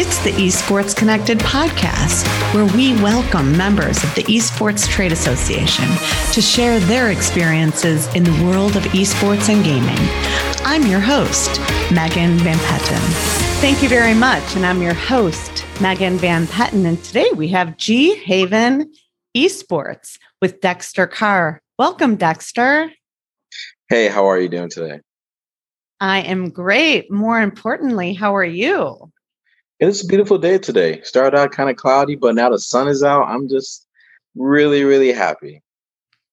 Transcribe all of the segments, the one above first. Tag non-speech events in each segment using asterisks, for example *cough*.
It's the Esports Connected podcast, where we welcome members of the Esports Trade Association to share their experiences in the world of esports and gaming. I'm your host, Megan Van Petten. Thank you very much. And I'm your host, Megan Van Petten. And today we have G Haven Esports with Dexter Carr. Welcome, Dexter. Hey, how are you doing today? I am great. More importantly, how are you? It's a beautiful day today. Started out kind of cloudy, but now the sun is out. I'm just really, really happy.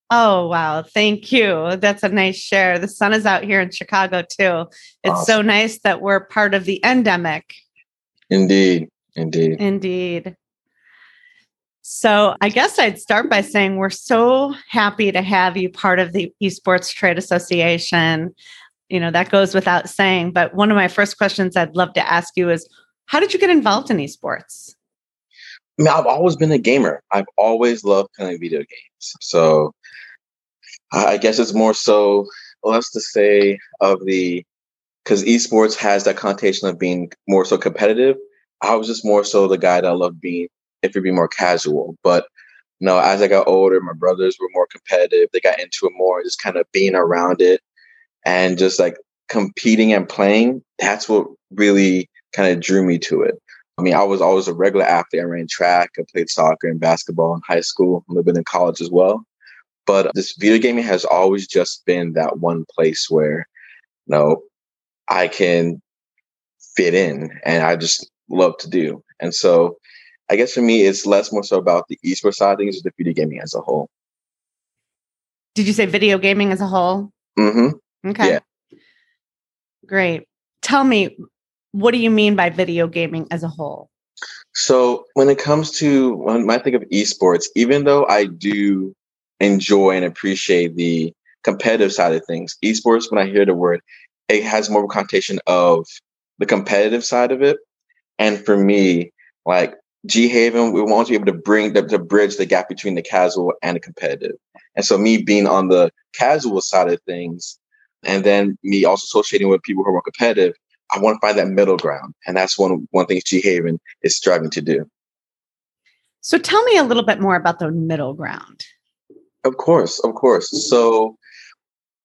Oh, wow. Thank you. That's a nice share. The sun is out here in Chicago too. It's awesome. so nice that we're part of the endemic. Indeed. Indeed. Indeed. So, I guess I'd start by saying we're so happy to have you part of the Esports Trade Association. You know, that goes without saying. But one of my first questions I'd love to ask you is how did you get involved in esports? I mean, I've always been a gamer. I've always loved playing video games. So I guess it's more so, let's just say, of the because esports has that connotation of being more so competitive. I was just more so the guy that loved being, if you're being more casual. But you know, as I got older, my brothers were more competitive. They got into it more, just kind of being around it and just like competing and playing. That's what really kind of drew me to it. I mean, I was always a regular athlete. I ran track, I played soccer and basketball in high school, a little bit in college as well. But this video gaming has always just been that one place where, you know, I can fit in and I just love to do. And so I guess for me, it's less more so about the esports side of things, the video gaming as a whole. Did you say video gaming as a whole? Mm-hmm. Okay. Yeah. Great. Tell me, what do you mean by video gaming as a whole? So when it comes to when I think of esports, even though I do enjoy and appreciate the competitive side of things, esports, when I hear the word, it has more of a connotation of the competitive side of it. And for me, like G Haven, we want to be able to bring the, to bridge the gap between the casual and the competitive. And so me being on the casual side of things, and then me also associating with people who are competitive, I want to find that middle ground. And that's one one thing G Haven is striving to do. So tell me a little bit more about the middle ground. Of course, of course. So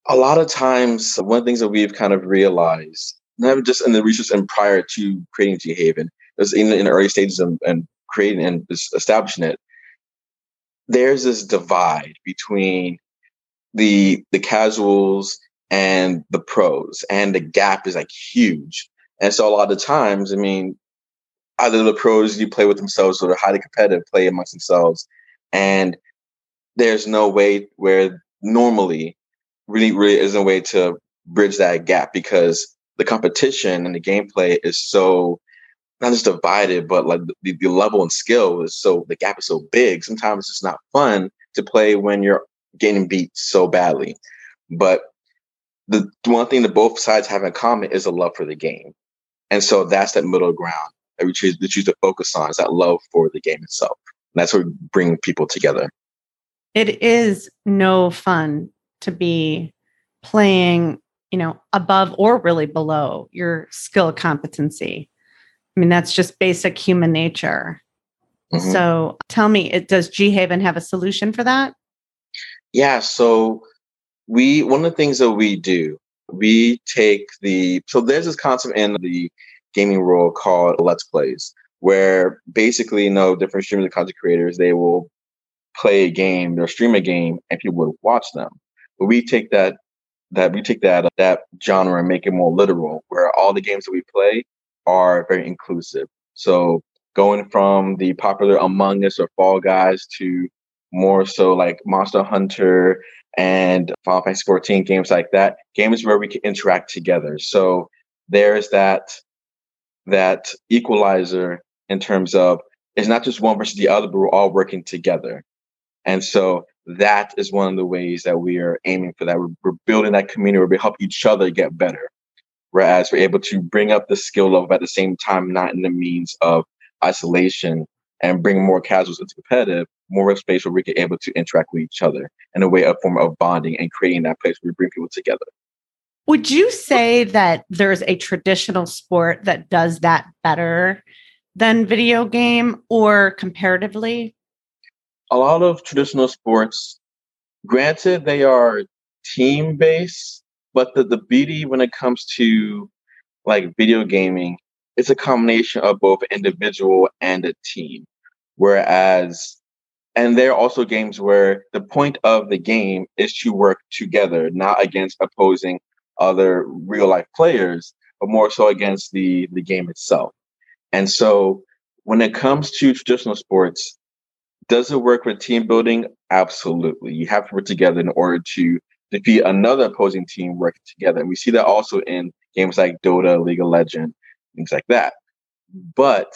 a lot of times one of the things that we've kind of realized, not just in the research and prior to creating G Haven, was in, in the early stages of, and creating and establishing it, there's this divide between the the casuals and the pros, and the gap is like huge. And so a lot of times, I mean, either the pros you play with themselves or they're highly competitive play amongst themselves, and there's no way where normally really really isn't a way to bridge that gap because the competition and the gameplay is so not just divided, but like the, the level and skill is so the gap is so big. Sometimes it's not fun to play when you're getting beat so badly. But the one thing that both sides have in common is a love for the game. And so that's that middle ground that we choose, we choose to focus on is that love for the game itself. And that's what we bring people together. It is no fun to be playing, you know, above or really below your skill competency. I mean, that's just basic human nature. Mm-hmm. So tell me, it, does G Haven have a solution for that? Yeah. So we one of the things that we do we take the so there's this concept in the gaming world called let's plays where basically you know different streamers and content creators they will play a game or stream a game and people would watch them. But we take that that we take that that genre and make it more literal where all the games that we play are very inclusive. So going from the popular among us or fall guys to more so like monster hunter and Final Fantasy 14 games like that, games where we can interact together. So there's that that equalizer in terms of it's not just one versus the other, but we're all working together. And so that is one of the ways that we are aiming for that. We're, we're building that community where we help each other get better. Whereas we're able to bring up the skill level at the same time, not in the means of isolation and bring more casuals into competitive, more of a space where we can able to interact with each other in a way, a form of bonding and creating that place where we bring people together. Would you say that there's a traditional sport that does that better than video game or comparatively? A lot of traditional sports, granted, they are team based, but the, the beauty when it comes to like video gaming, it's a combination of both individual and a team. Whereas, and there are also games where the point of the game is to work together, not against opposing other real life players, but more so against the the game itself. And so when it comes to traditional sports, does it work with team building? Absolutely. You have to work together in order to defeat another opposing team working together. And we see that also in games like Dota, League of Legends, things like that. But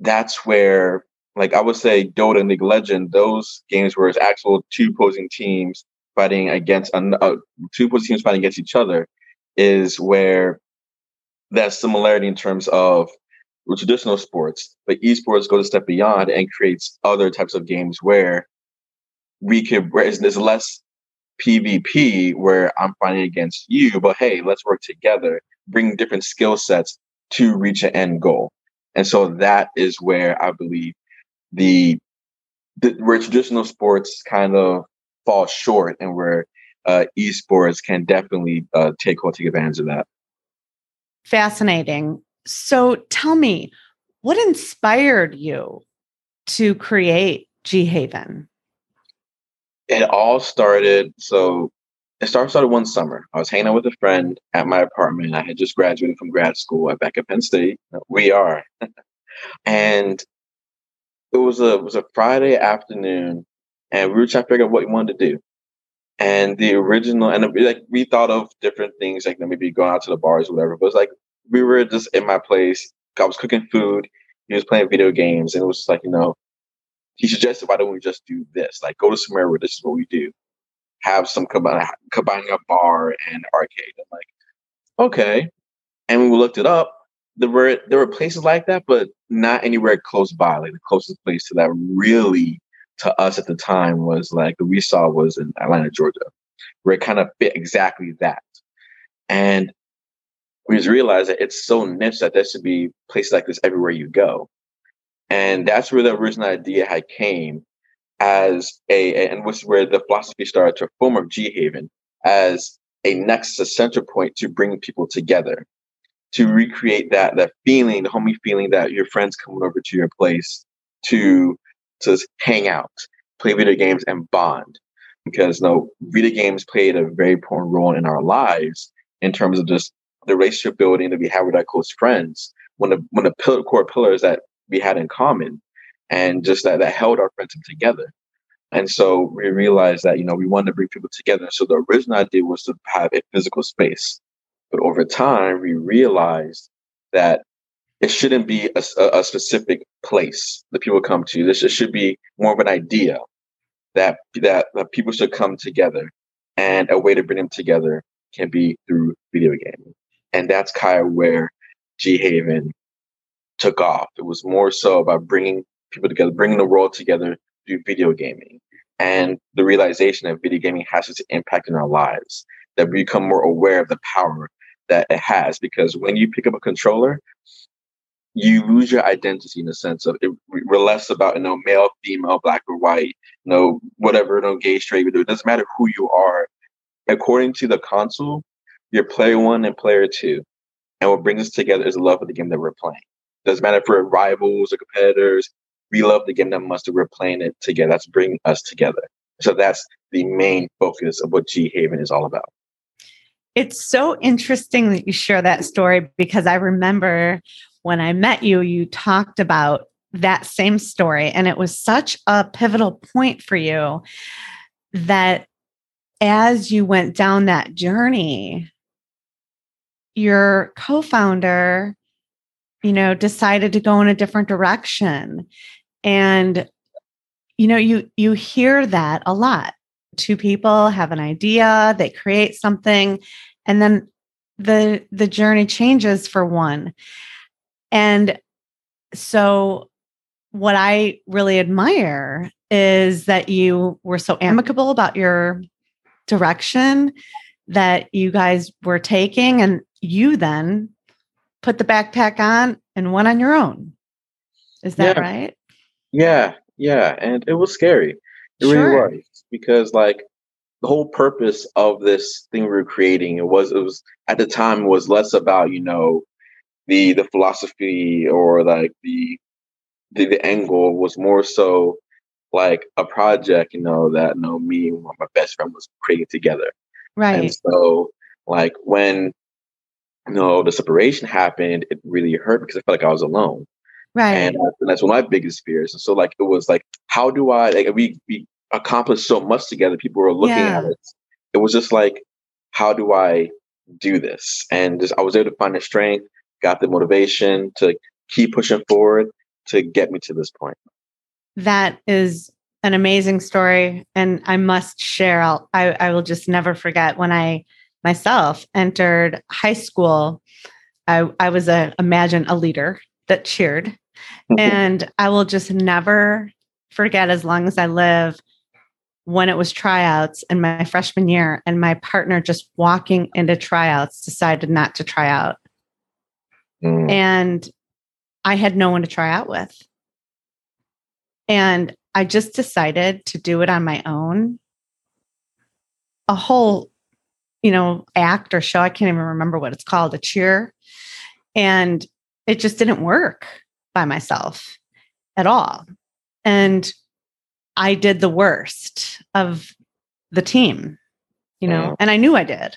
that's where, like I would say, Dota and League of Legends, those games where it's actual two opposing teams fighting against uh, two opposing teams fighting against each other, is where that similarity in terms of traditional sports, but esports goes a step beyond and creates other types of games where we could there's less PvP where I'm fighting against you, but hey, let's work together, bring different skill sets to reach an end goal. And so that is where I believe the, the where traditional sports kind of fall short and where uh, esports can definitely uh, take take advantage of that. Fascinating. So tell me, what inspired you to create G Haven? It all started. So it started, started one summer. I was hanging out with a friend at my apartment. I had just graduated from grad school at back at Penn State. We are. *laughs* and it was a it was a Friday afternoon, and we were trying to figure out what we wanted to do. And the original, and like we thought of different things, like maybe going out to the bars, or whatever. But it's like we were just in my place. I was cooking food. He was playing video games, and it was like, you know, he suggested, why don't we just do this? Like, go to somewhere where this is what we do. Have some combine, combining a bar and arcade. I'm like, okay. And we looked it up, there were there were places like that, but not anywhere close by. Like the closest place to that really to us at the time was like we saw was in Atlanta, Georgia, where it kind of fit exactly that. And we just realized that it's so niche that there should be places like this everywhere you go. And that's where the original idea had came as a, and is where the philosophy started to form of G Haven as a next center point to bring people together, to recreate that, that feeling, the homey feeling that your friends coming over to your place to, to hang out, play video games and bond. Because you no, know, video games played a very important role in our lives in terms of just the relationship building that we have with our close friends, one of one of the core pillars that we had in common, and just that that held our friendship together. And so we realized that you know we wanted to bring people together. So the original idea was to have a physical space, but over time we realized that it shouldn't be a, a specific place that people come to. This should be more of an idea that that, that people should come together, and a way to bring them together can be through video gaming. And that's kind of where G Haven took off. It was more so about bringing people together, bringing the world together through video gaming and the realization that video gaming has its impact in our lives, that we become more aware of the power that it has. Because when you pick up a controller, you lose your identity in the sense of it, we're less about you know male, female, black or white, you know whatever, you know gay, straight. It doesn't matter who you are. According to the console, you're player one and player two. And what brings us together is the love of the game that we're playing. Doesn't matter if we're rivals or competitors. We love the game that much we're playing it together. That's bringing us together. So that's the main focus of what G Haven is all about. It's so interesting that you share that story because I remember when I met you, you talked about that same story. And it was such a pivotal point for you that as you went down that journey, your co-founder you know decided to go in a different direction and you know you you hear that a lot two people have an idea they create something and then the the journey changes for one and so what i really admire is that you were so amicable about your direction that you guys were taking and you then put the backpack on and went on your own Is that yeah. right? Yeah, yeah. And it was scary. It sure. really was. Because like the whole purpose of this thing we were creating, it was it was at the time was less about, you know, the the philosophy or like the the, the goal was more so like a project, you know, that you know me and my best friend was creating together. Right. And so like when you know the separation happened, it really hurt because I felt like I was alone. Right. And, uh, and that's one of my biggest fears. And so like it was like, how do I like we we accomplished so much together, people were looking yeah. at it. It was just like, how do I do this? And just I was able to find the strength, got the motivation to keep pushing forward to get me to this point. That is an amazing story. And I must share, I'll, I, I will just never forget when I myself entered high school. I, I was a imagine a leader that cheered. Mm-hmm. And I will just never forget as long as I live when it was tryouts in my freshman year and my partner just walking into tryouts decided not to try out. Mm. And I had no one to try out with. And I just decided to do it on my own. A whole, you know, act or show, I can't even remember what it's called, a cheer. And it just didn't work by myself at all. And I did the worst of the team, you know, and I knew I did.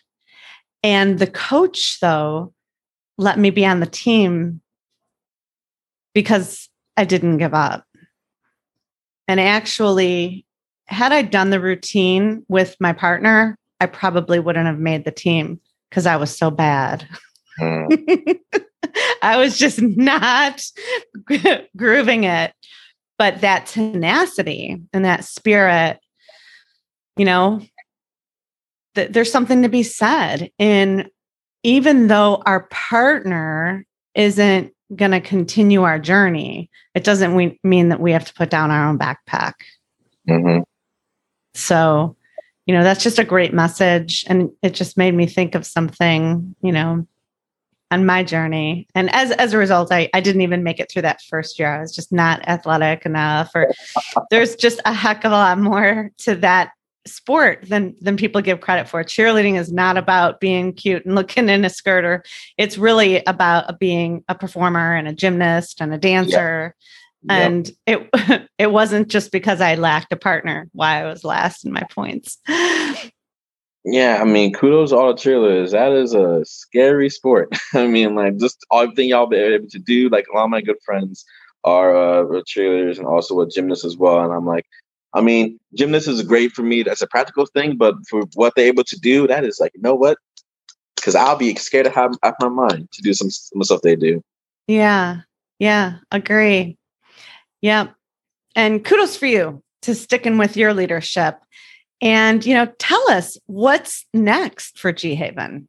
And the coach, though, let me be on the team because I didn't give up. And actually, had I done the routine with my partner, I probably wouldn't have made the team because I was so bad. Mm. *laughs* I was just not grooving it. But that tenacity and that spirit, you know, th- there's something to be said in even though our partner isn't going to continue our journey, it doesn't we- mean that we have to put down our own backpack. Mm-hmm. So, you know, that's just a great message. And it just made me think of something, you know, on my journey. And as as a result, I, I didn't even make it through that first year. I was just not athletic enough, or there's just a heck of a lot more to that sport than than people give credit for. Cheerleading is not about being cute and looking in a skirt, or it's really about being a performer and a gymnast and a dancer. Yep. And yep. it *laughs* it wasn't just because I lacked a partner why I was last in my points. Yeah, I mean, kudos all the cheerleaders. That is a scary sport. *laughs* I mean, like just everything y'all be able to do. Like a lot of my good friends are uh, cheerleaders and also a gymnast as well. And I'm like, I mean, gymnast is great for me. That's a practical thing, but for what they're able to do, that is like, you know what? Because I'll be scared to have, have my mind to do some, some stuff they do. Yeah, yeah, agree. Yeah, and kudos for you to sticking with your leadership. And, you know, tell us what's next for G Haven.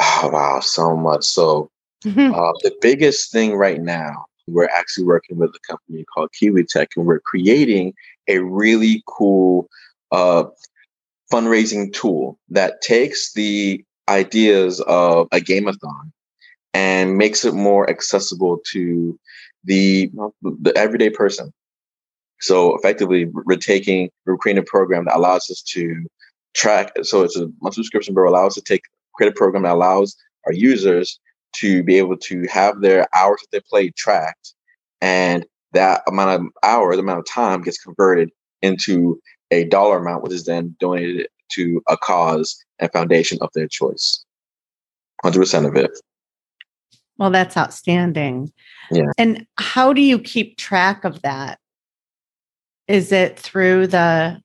Oh, wow, so much. So, mm-hmm. uh, the biggest thing right now, we're actually working with a company called Kiwi Tech, and we're creating a really cool uh, fundraising tool that takes the ideas of a gameathon and makes it more accessible to the the everyday person. So effectively, we're taking, we're creating a program that allows us to track. So it's a monthly subscription bureau allows us to take, create a program that allows our users to be able to have their hours that they play tracked. And that amount of hours, amount of time gets converted into a dollar amount, which is then donated to a cause and foundation of their choice. 100% of it. Well, that's outstanding. Yeah. And how do you keep track of that? Is it through the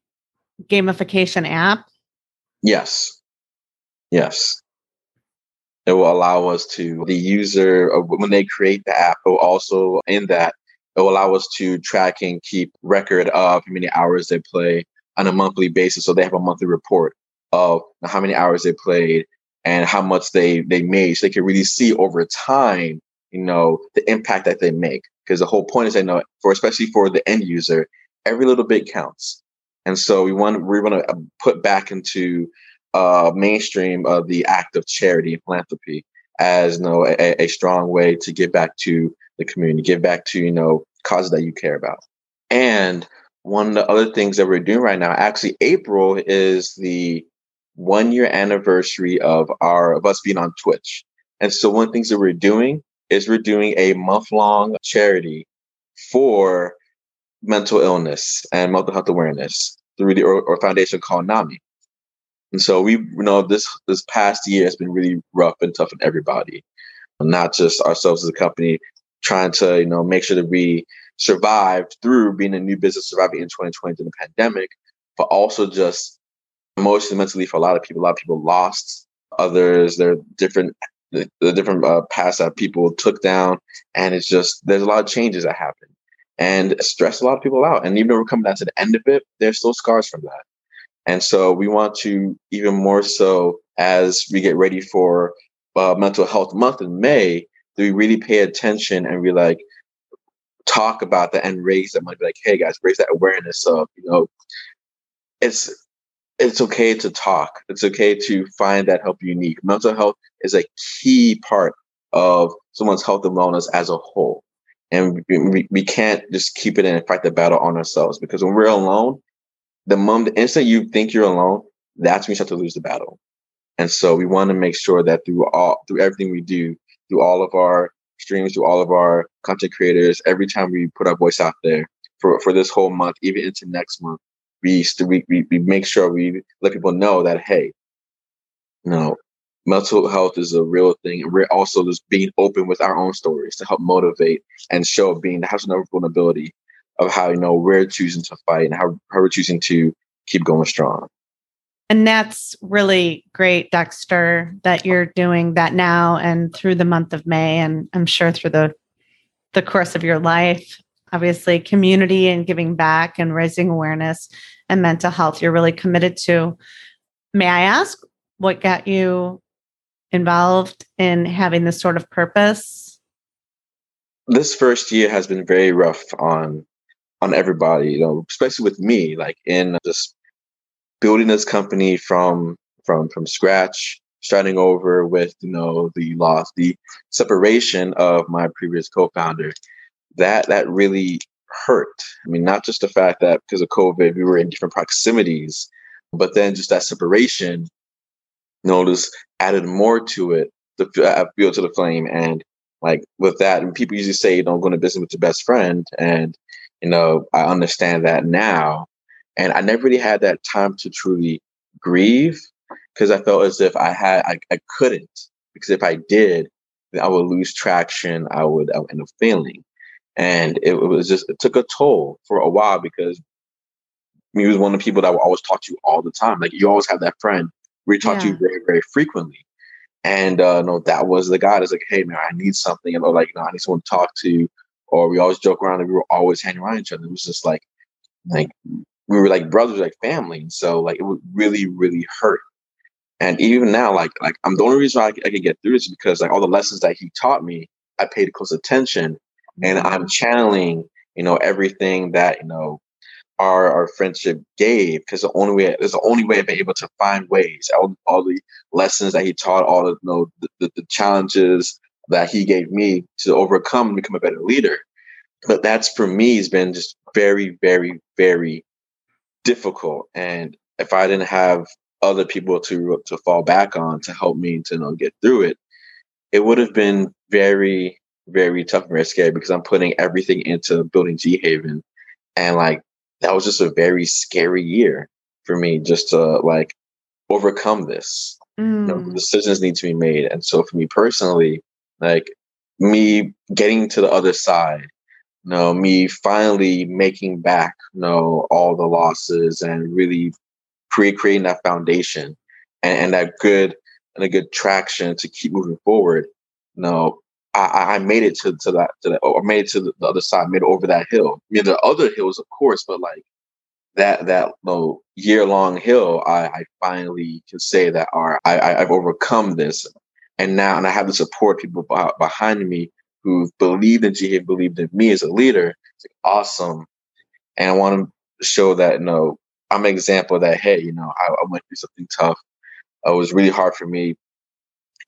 gamification app? Yes. Yes. It will allow us to, the user, uh, when they create the app, will also in that, it will allow us to track and keep record of how many hours they play on a monthly basis. So they have a monthly report of how many hours they played and how much they they made. So they can really see over time, you know, the impact that they make. Because the whole point is, I know for especially for the end user, every little bit counts. And so we want we want to uh, put back into uh, mainstream of the act of charity and philanthropy as you know a, a strong way to give back to the community, give back to, you know, causes that you care about. And one of the other things that we're doing right now, actually, April is the one year anniversary of our of us being on Twitch. And so one of the things that we're doing is we're doing a month long charity for mental illness and mental health awareness through the or, or foundation called NAMI. And so we you know this this past year has been really rough and tough on everybody, not just ourselves as a company, trying to you know make sure that we survived through being a new business surviving in 2020 during the pandemic, but also just emotionally, mentally for a lot of people. A lot of people lost. Others, there are different the, the different uh, paths that people took down, and it's just there's a lot of changes that happen, and stress a lot of people out. And even though we're coming down to the end of it, there's still scars from that. And so we want to even more so as we get ready for uh, Mental Health Month in May, do we really pay attention and we like talk about that and raise that money? Like, hey guys, raise that awareness of you know, it's it's okay to talk. It's okay to find that help you need. Mental health is a key part of someone's health and wellness as a whole. And we, we can't just keep it in and fight the battle on ourselves because when we're alone, the moment, the instant you think you're alone, that's when you start to lose the battle. And so we want to make sure that through all, through everything we do, through all of our streams, through all of our content creators, every time we put our voice out there for, for this whole month, even into next month, we, we, we, we make sure we let people know that, hey, you know, mental health is a real thing. And we're also just being open with our own stories to help motivate and show being, have some vulnerability of how, you know, we're choosing to fight and how, how we're choosing to keep going strong. And that's really great, Dexter, that you're doing that now and through the month of May. And I'm sure through the the course of your life obviously community and giving back and raising awareness and mental health you're really committed to. May I ask what got you involved in having this sort of purpose? This first year has been very rough on on everybody, you know, especially with me, like in just building this company from from from scratch, starting over with, you know, the loss, the separation of my previous co-founder that that really hurt. I mean, not just the fact that because of COVID we were in different proximities, but then just that separation, just added more to it, the uh, fuel to the flame. And like with that, and people usually say, don't go into business with your best friend. And, you know, I understand that now. And I never really had that time to truly grieve because I felt as if I had, I, I couldn't, because if I did, then I would lose traction. I would, I would end up failing and it, it was just it took a toll for a while because he was one of the people that will always talk to you all the time. Like you always have that friend you talk yeah. to you very, very frequently. And uh no, that was the guy that's like, hey man, I need something, and or like, you know, I need someone to talk to, or we always joke around and we were always hanging around each other. It was just like like we were like brothers, like family. And so like it would really, really hurt. And even now, like like I'm the only reason I, I could get through is because like all the lessons that he taught me, I paid close attention and I'm channeling, you know, everything that you know our our friendship gave because the only way is the only way I've been able to find ways. All, all the lessons that he taught all the you know the, the, the challenges that he gave me to overcome and become a better leader. But that's for me has been just very very very difficult. And if i didn't have other people to to fall back on to help me to you know get through it it would have been very very tough and very scary because I'm putting everything into building G Haven. And like that was just a very scary year for me just to like overcome this. Mm. You know, mm. decisions need to be made. And so for me personally, like me getting to the other side, you know, me finally making back, you know, all the losses and really pre creating that foundation and, and that good and a good traction to keep moving forward. You know, I, I made it to, to that to that or made it to the, the other side, made it over that hill. I mean, the other hills, of course, but like that that you know, year long hill, I, I finally can say that are I, I've overcome this, and now and I have the support people behind me who believed in G, believed in me as a leader. It's like awesome, and I want to show that you know I'm an example that hey, you know I, I went through something tough. It was really hard for me,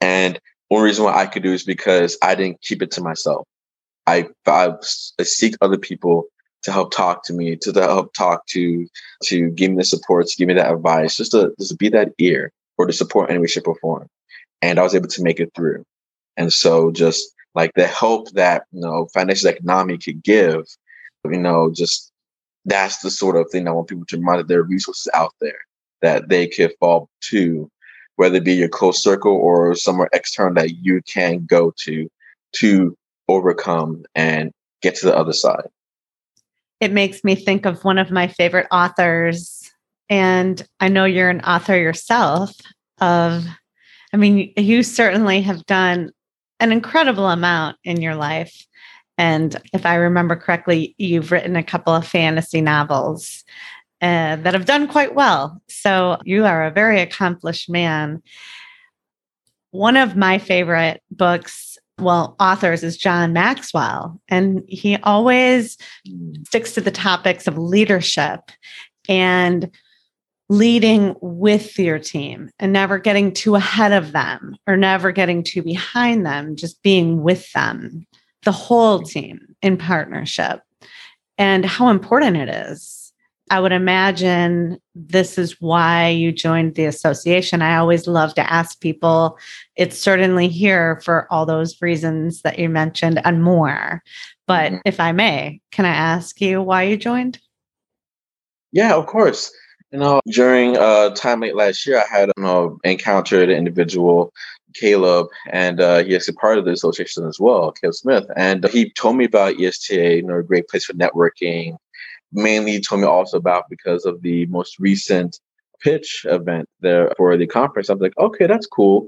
and one reason why I could do is because I didn't keep it to myself. I, I, I seek other people to help talk to me, to help talk to, to give me the support, to give me that advice, just to just be that ear or to support any way, shape, or form. And I was able to make it through. And so just like the help that, you know, financial economy could give, you know, just that's the sort of thing I want people to remind that there are resources out there that they could fall to, whether it be your close circle or somewhere external that you can go to to overcome and get to the other side. It makes me think of one of my favorite authors. And I know you're an author yourself of, I mean, you certainly have done an incredible amount in your life. And if I remember correctly, you've written a couple of fantasy novels that have done quite well. So you are a very accomplished man. One of my favorite books, well, authors is John Maxwell, and he always sticks to the topics of leadership and leading with your team and never getting too ahead of them or never getting too behind them, just being with them, the whole team in partnership, and how important it is I would imagine this is why you joined the association. I always love to ask people. It's certainly here for all those reasons that you mentioned and more. But mm-hmm. if I may, can I ask you why you joined? Yeah, of course. You know, during uh, time late last year, I had you know encountered an individual, Caleb, and uh, he is a part of the association as well, Caleb Smith, and he told me about ESTA, you know, a great place for networking, mainly told me also about because of the most recent pitch event there for the conference. I was like, okay, that's cool.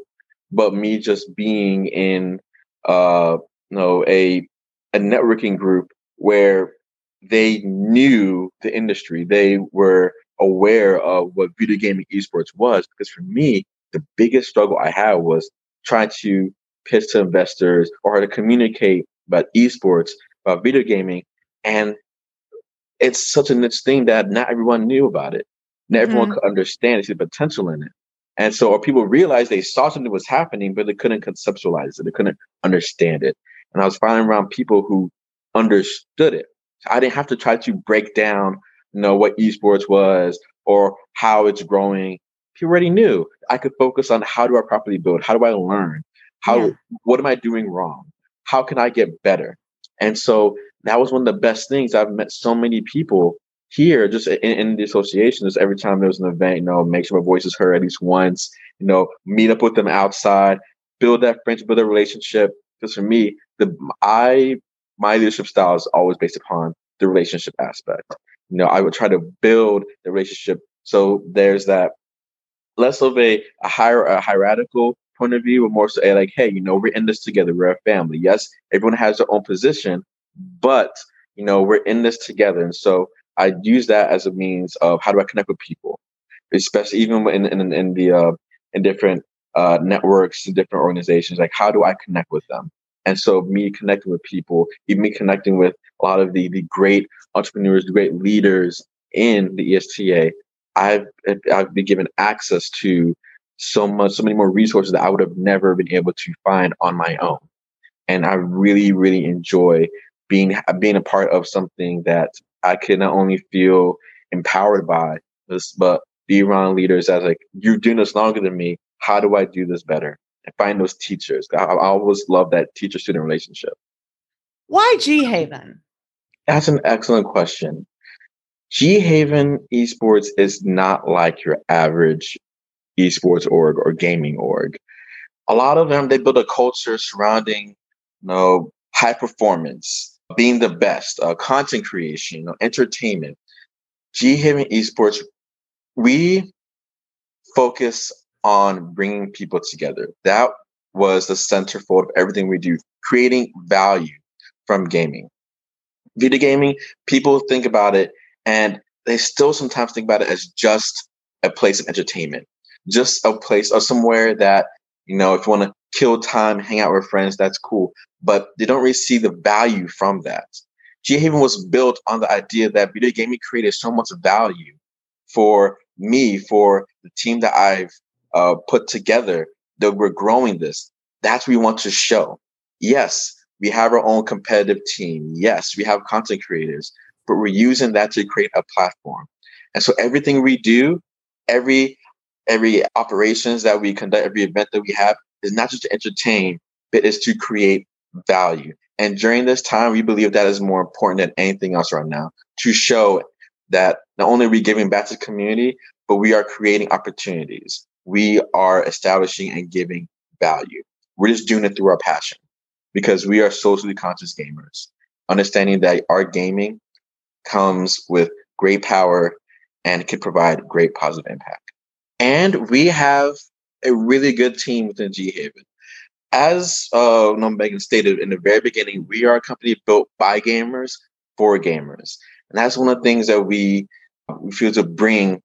But me just being in uh you know a a networking group where they knew the industry, they were aware of what video gaming esports was. Because for me, the biggest struggle I had was trying to pitch to investors or to communicate about esports, about video gaming, and it's such a niche thing that not everyone knew about it. Not mm-hmm. everyone could understand the potential in it. And so, or people realized they saw something was happening, but they couldn't conceptualize it. They couldn't understand it. And I was finding around people who understood it. I didn't have to try to break down, you know, what esports was or how it's growing. People already knew. I could focus on how do I properly build? How do I learn? How yeah. what am I doing wrong? How can I get better? And so that was one of the best things. I've met so many people here just in, in the association. Just every time there's an event, you know, make sure my voice is heard at least once, you know, meet up with them outside, build that friendship, build a relationship. Because for me, the I my leadership style is always based upon the relationship aspect. You know, I would try to build the relationship. So there's that less of a, a higher a hierarchical point of view, but more so like, hey, you know, we're in this together. We're a family. Yes, everyone has their own position, but you know we're in this together and so i use that as a means of how do i connect with people especially even in in, in the uh, in different uh, networks and different organizations like how do i connect with them and so me connecting with people even me connecting with a lot of the the great entrepreneurs the great leaders in the esta i've i've been given access to so much so many more resources that i would have never been able to find on my own and i really really enjoy being being a part of something that I can not only feel empowered by but be around leaders as like you're doing this longer than me. How do I do this better? And find those teachers. I, I always love that teacher student relationship. Why G Haven? That's an excellent question. G Haven Esports is not like your average esports org or gaming org. A lot of them they build a culture surrounding you know high performance, being the best, uh, content creation, you know, entertainment. G Haven Esports, we focus on bringing people together. That was the centerfold of everything we do, creating value from gaming. Video gaming, people think about it and they still sometimes think about it as just a place of entertainment, just a place or somewhere that, you know, if you want to kill time, hang out with friends, that's cool but they don't really see the value from that. G Haven was built on the idea that video gaming created so much value for me, for the team that I've uh, put together, that we're growing this. That's what we want to show. Yes, We have our own competitive team. Yes, we have content creators, but we're using that to create a platform. And so everything we do, every every operations that we conduct, every event that we have is not just to entertain, but is to create value. And during this time, we believe that is more important than anything else right now to show that not only are we giving back to the community, but we are creating opportunities. We are establishing and giving value. We're just doing it through our passion because we are socially conscious gamers, understanding that our gaming comes with great power and can provide great positive impact. And we have a really good team within G Haven. As uh, Megan stated in the very beginning, we are a company built by gamers for gamers. And that's one of the things that we, we feel to bring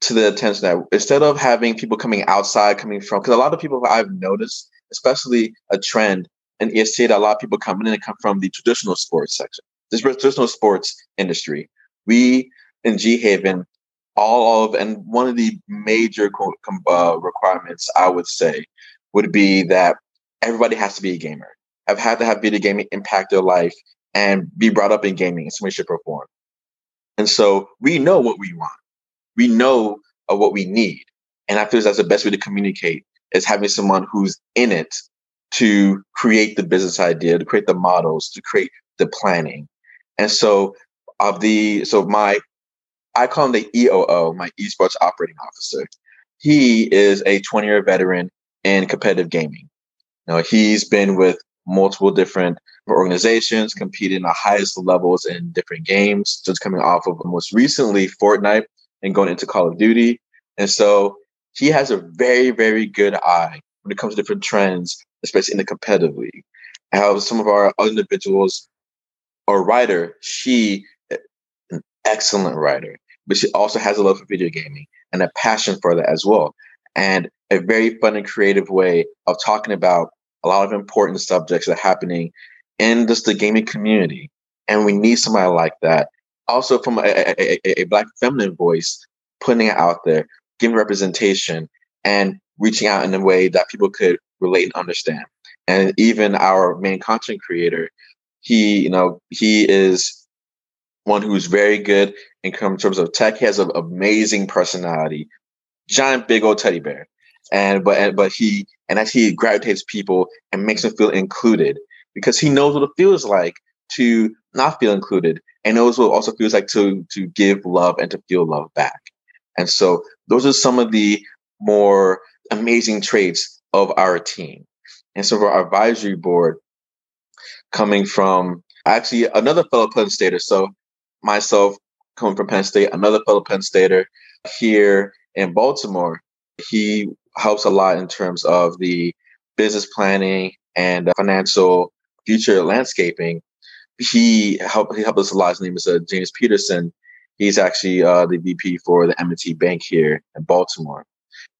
to the attention that instead of having people coming outside, coming from, because a lot of people I've noticed, especially a trend in EST, that a lot of people come in and come from the traditional sports section, the traditional sports industry. We in G Haven, all of, and one of the major uh, requirements I would say would be that everybody has to be a gamer. I've had to have video gaming impact their life and be brought up in gaming in some shape, or form. And so we know what we want. We know uh, what we need. And I feel that's the best way to communicate is having someone who's in it to create the business idea, to create the models, to create the planning. And so of the so my I call him the EOO, my esports operating officer. He is a 20 year veteran in competitive gaming. Now he's been with multiple different organizations, competing the highest levels in different games, just coming off of most recently Fortnite and going into Call of Duty. And so he has a very, very good eye when it comes to different trends, especially in the competitive league. How some of our individuals, or writer, she eh, an excellent writer, but she also has a love for video gaming and a passion for that as well. And a very fun and creative way of talking about a lot of important subjects that are happening in just the gaming community. And we need somebody like that. Also from a, a, a black feminine voice, putting it out there, giving representation and reaching out in a way that people could relate and understand. And even our main content creator, he, you know, he is one who's very good in terms of tech. He has an amazing personality, giant, big old teddy bear. And but and, but he and as he gravitates people and makes them feel included because he knows what it feels like to not feel included and knows what it also feels like to to give love and to feel love back. And so those are some of the more amazing traits of our team. And so for our advisory board coming from actually another fellow penn stater so myself coming from penn state another fellow penn stater here in baltimore he helps a lot in terms of the business planning and financial future landscaping. He helped he helped us a lot. His name is uh, James Peterson. He's actually uh, the VP for the M&T Bank here in Baltimore.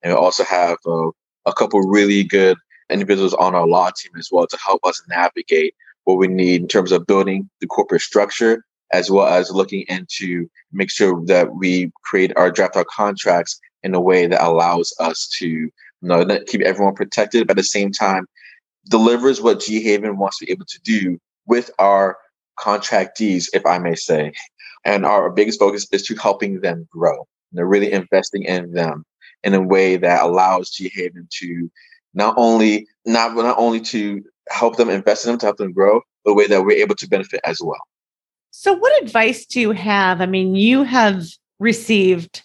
And we also have uh, a couple really good individuals on our law team as well to help us navigate what we need in terms of building the corporate structure, as well as looking into make sure that we create our draft our contracts in a way that allows us to you know keep everyone protected, but at the same time delivers what G Haven wants to be able to do with our contractees, if I may say. And our biggest focus is to helping them grow. They're really investing in them in a way that allows G Haven to not only not not only to help them invest in them to help them grow, but a way that we're able to benefit as well. So, what advice do you have? I mean, you have received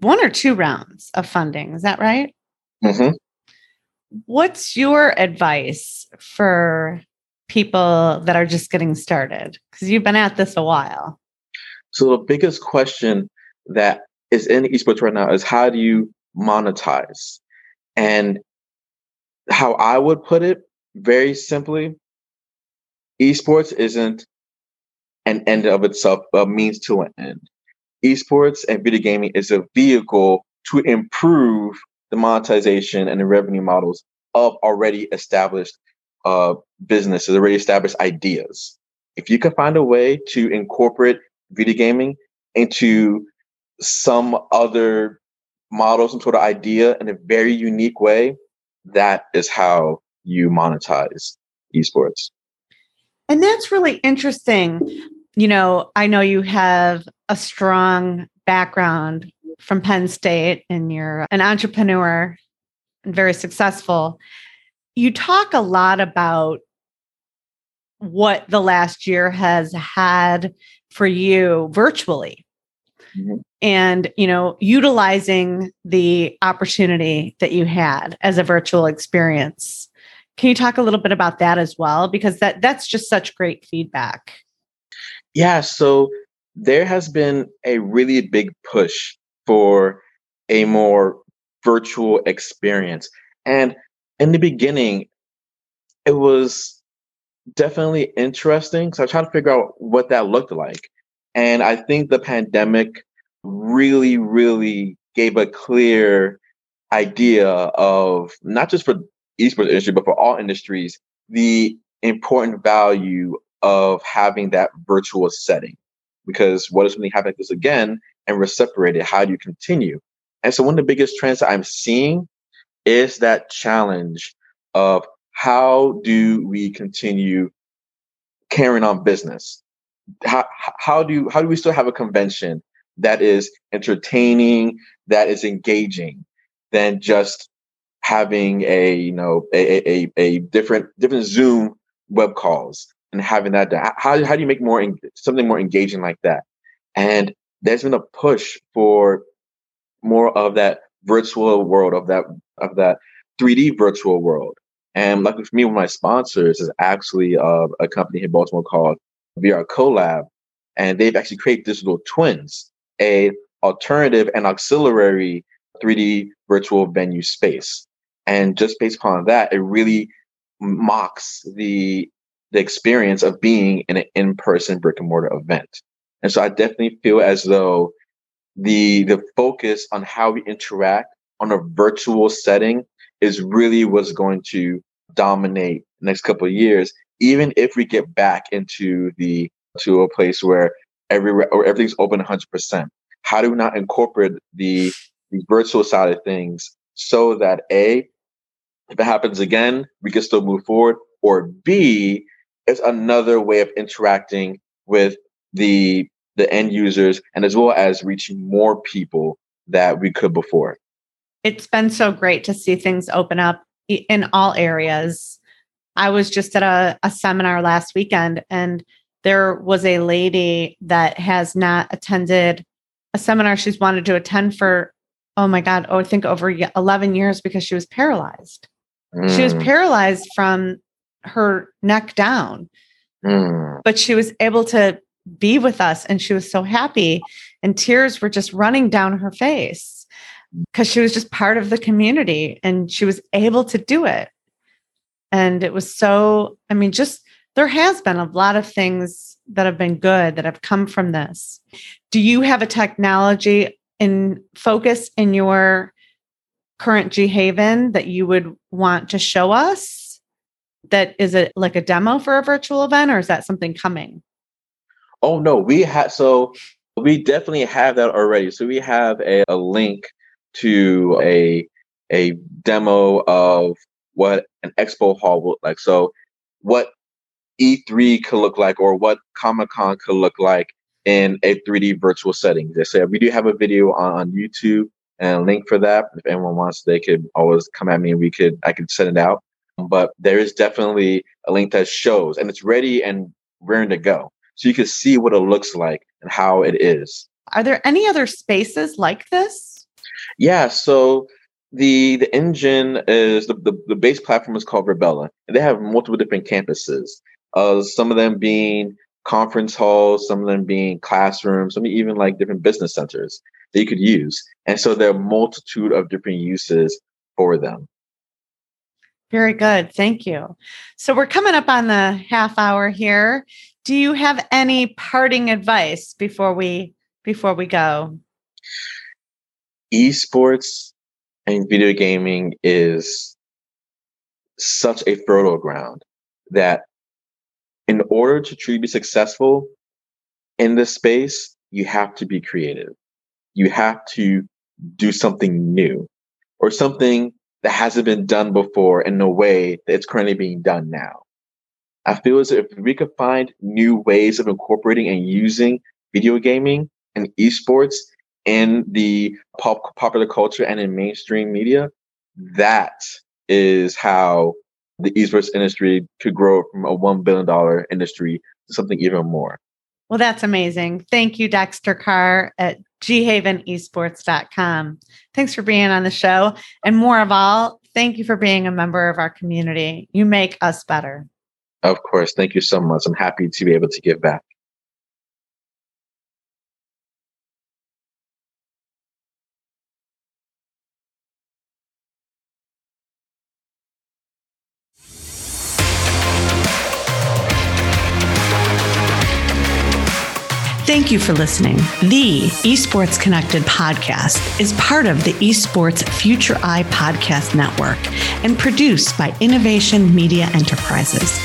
one or two rounds of funding. Is that right? Mm-hmm. What's your advice for people that are just getting started? Because you've been at this a while. So, the biggest question that is in esports right now is how do you monetize? And how I would put it very simply, esports isn't an end of itself, a means to an end esports and video gaming is a vehicle to improve the monetization and the revenue models of already established uh, businesses, already established ideas. If you can find a way to incorporate video gaming into some other model, some sort of idea in a very unique way, that is how you monetize esports. And that's really interesting. You know, I know you have a strong background from Penn State and you're an entrepreneur and very successful. You talk a lot about what the last year has had for you virtually. Mm-hmm. And, you know, utilizing the opportunity that you had as a virtual experience. Can you talk a little bit about that as well? Because that that's just such great feedback. Yeah. So there has been a really big push for a more virtual experience. And in the beginning, it was definitely interesting. So I tried to figure out what that looked like. And I think the pandemic really, really gave a clear idea of not just for esports industry, but for all industries, the important value of having that virtual setting. Because what if something happens like this again and we're separated? How do you continue? And so one of the biggest trends that I'm seeing is that challenge of how do we continue carrying on business? How, how do how do we still have a convention that is entertaining, that is engaging, than just having a you know a, a, a different different Zoom web calls and having that. How how do you make more something more engaging like that? And there's been a push for more of that virtual world of that of that 3D virtual world. And luckily for me, one of my sponsors is actually uh, a company in Baltimore called VR Collab, and they've actually created digital twins, a alternative and auxiliary 3D virtual venue space. And just based upon that, it really mocks the the experience of being in an in-person brick and mortar event. And so I definitely feel as though the the focus on how we interact on a virtual setting is really what's going to dominate next couple of years even if we get back into the to a place where every or everything's open 100% how do we not incorporate the the virtual side of things so that a if it happens again we can still move forward or b it's another way of interacting with the the end users and as well as reaching more people that we could before. It's been so great to see things open up in all areas. I was just at a, a seminar last weekend and there was a lady that has not attended a seminar she's wanted to attend for oh my god oh i think over 11 years because she was paralyzed mm. she was mm. paralyzed from her neck down mm. but she was able to be with us. And she was so happy. And tears were just running down her face because she was just part of the community and she was able to do it. And it was so, I mean, just there has been a lot of things that have been good that have come from this. Do you have a technology in focus in your current G Haven that you would want to show us? That is it like a demo for a virtual event, or is that something coming? Oh no, we have so we definitely have that already. So we have a, a link to a a demo of what an expo hall would look like. So what E3 could look like or what Comic Con could look like in a 3D virtual setting. They said we do have a video on, on YouTube and a link for that. If anyone wants, they could always come at me and we could I could send it out. But there is definitely a link that shows and it's ready and ready to go so you can see what it looks like and how it is. Are there any other spaces like this? Yeah, so the the engine is the, the, the base platform is called Virbela, and they have multiple different campuses. Uh, some of them being conference halls, some of them being classrooms, some even like different business centers that you could use. And so there are a multitude of different uses for them. Very good. Thank you. So we're coming up on the half hour here. Do you have any parting advice before we before we go? Esports and video gaming is such a fertile ground that in order to truly be successful in this space, you have to be creative. You have to do something new or something that hasn't been done before in a way that it's currently being done now. I feel as if we could find new ways of incorporating and using video gaming and esports in the pop popular culture and in mainstream media, that is how the esports industry could grow from a $1 billion industry to something even more. Well, that's amazing. Thank you, Dexter Carr at ghavenesports.com. Thanks for being on the show. And more of all, thank you for being a member of our community. You make us better. Of course. Thank you so much. I'm happy to be able to give back. You for listening. The Esports Connected podcast is part of the Esports Futuri Podcast Network and produced by Innovation Media Enterprises.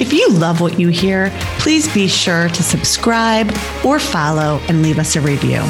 If you love what you hear, please be sure to subscribe or follow and leave us a review.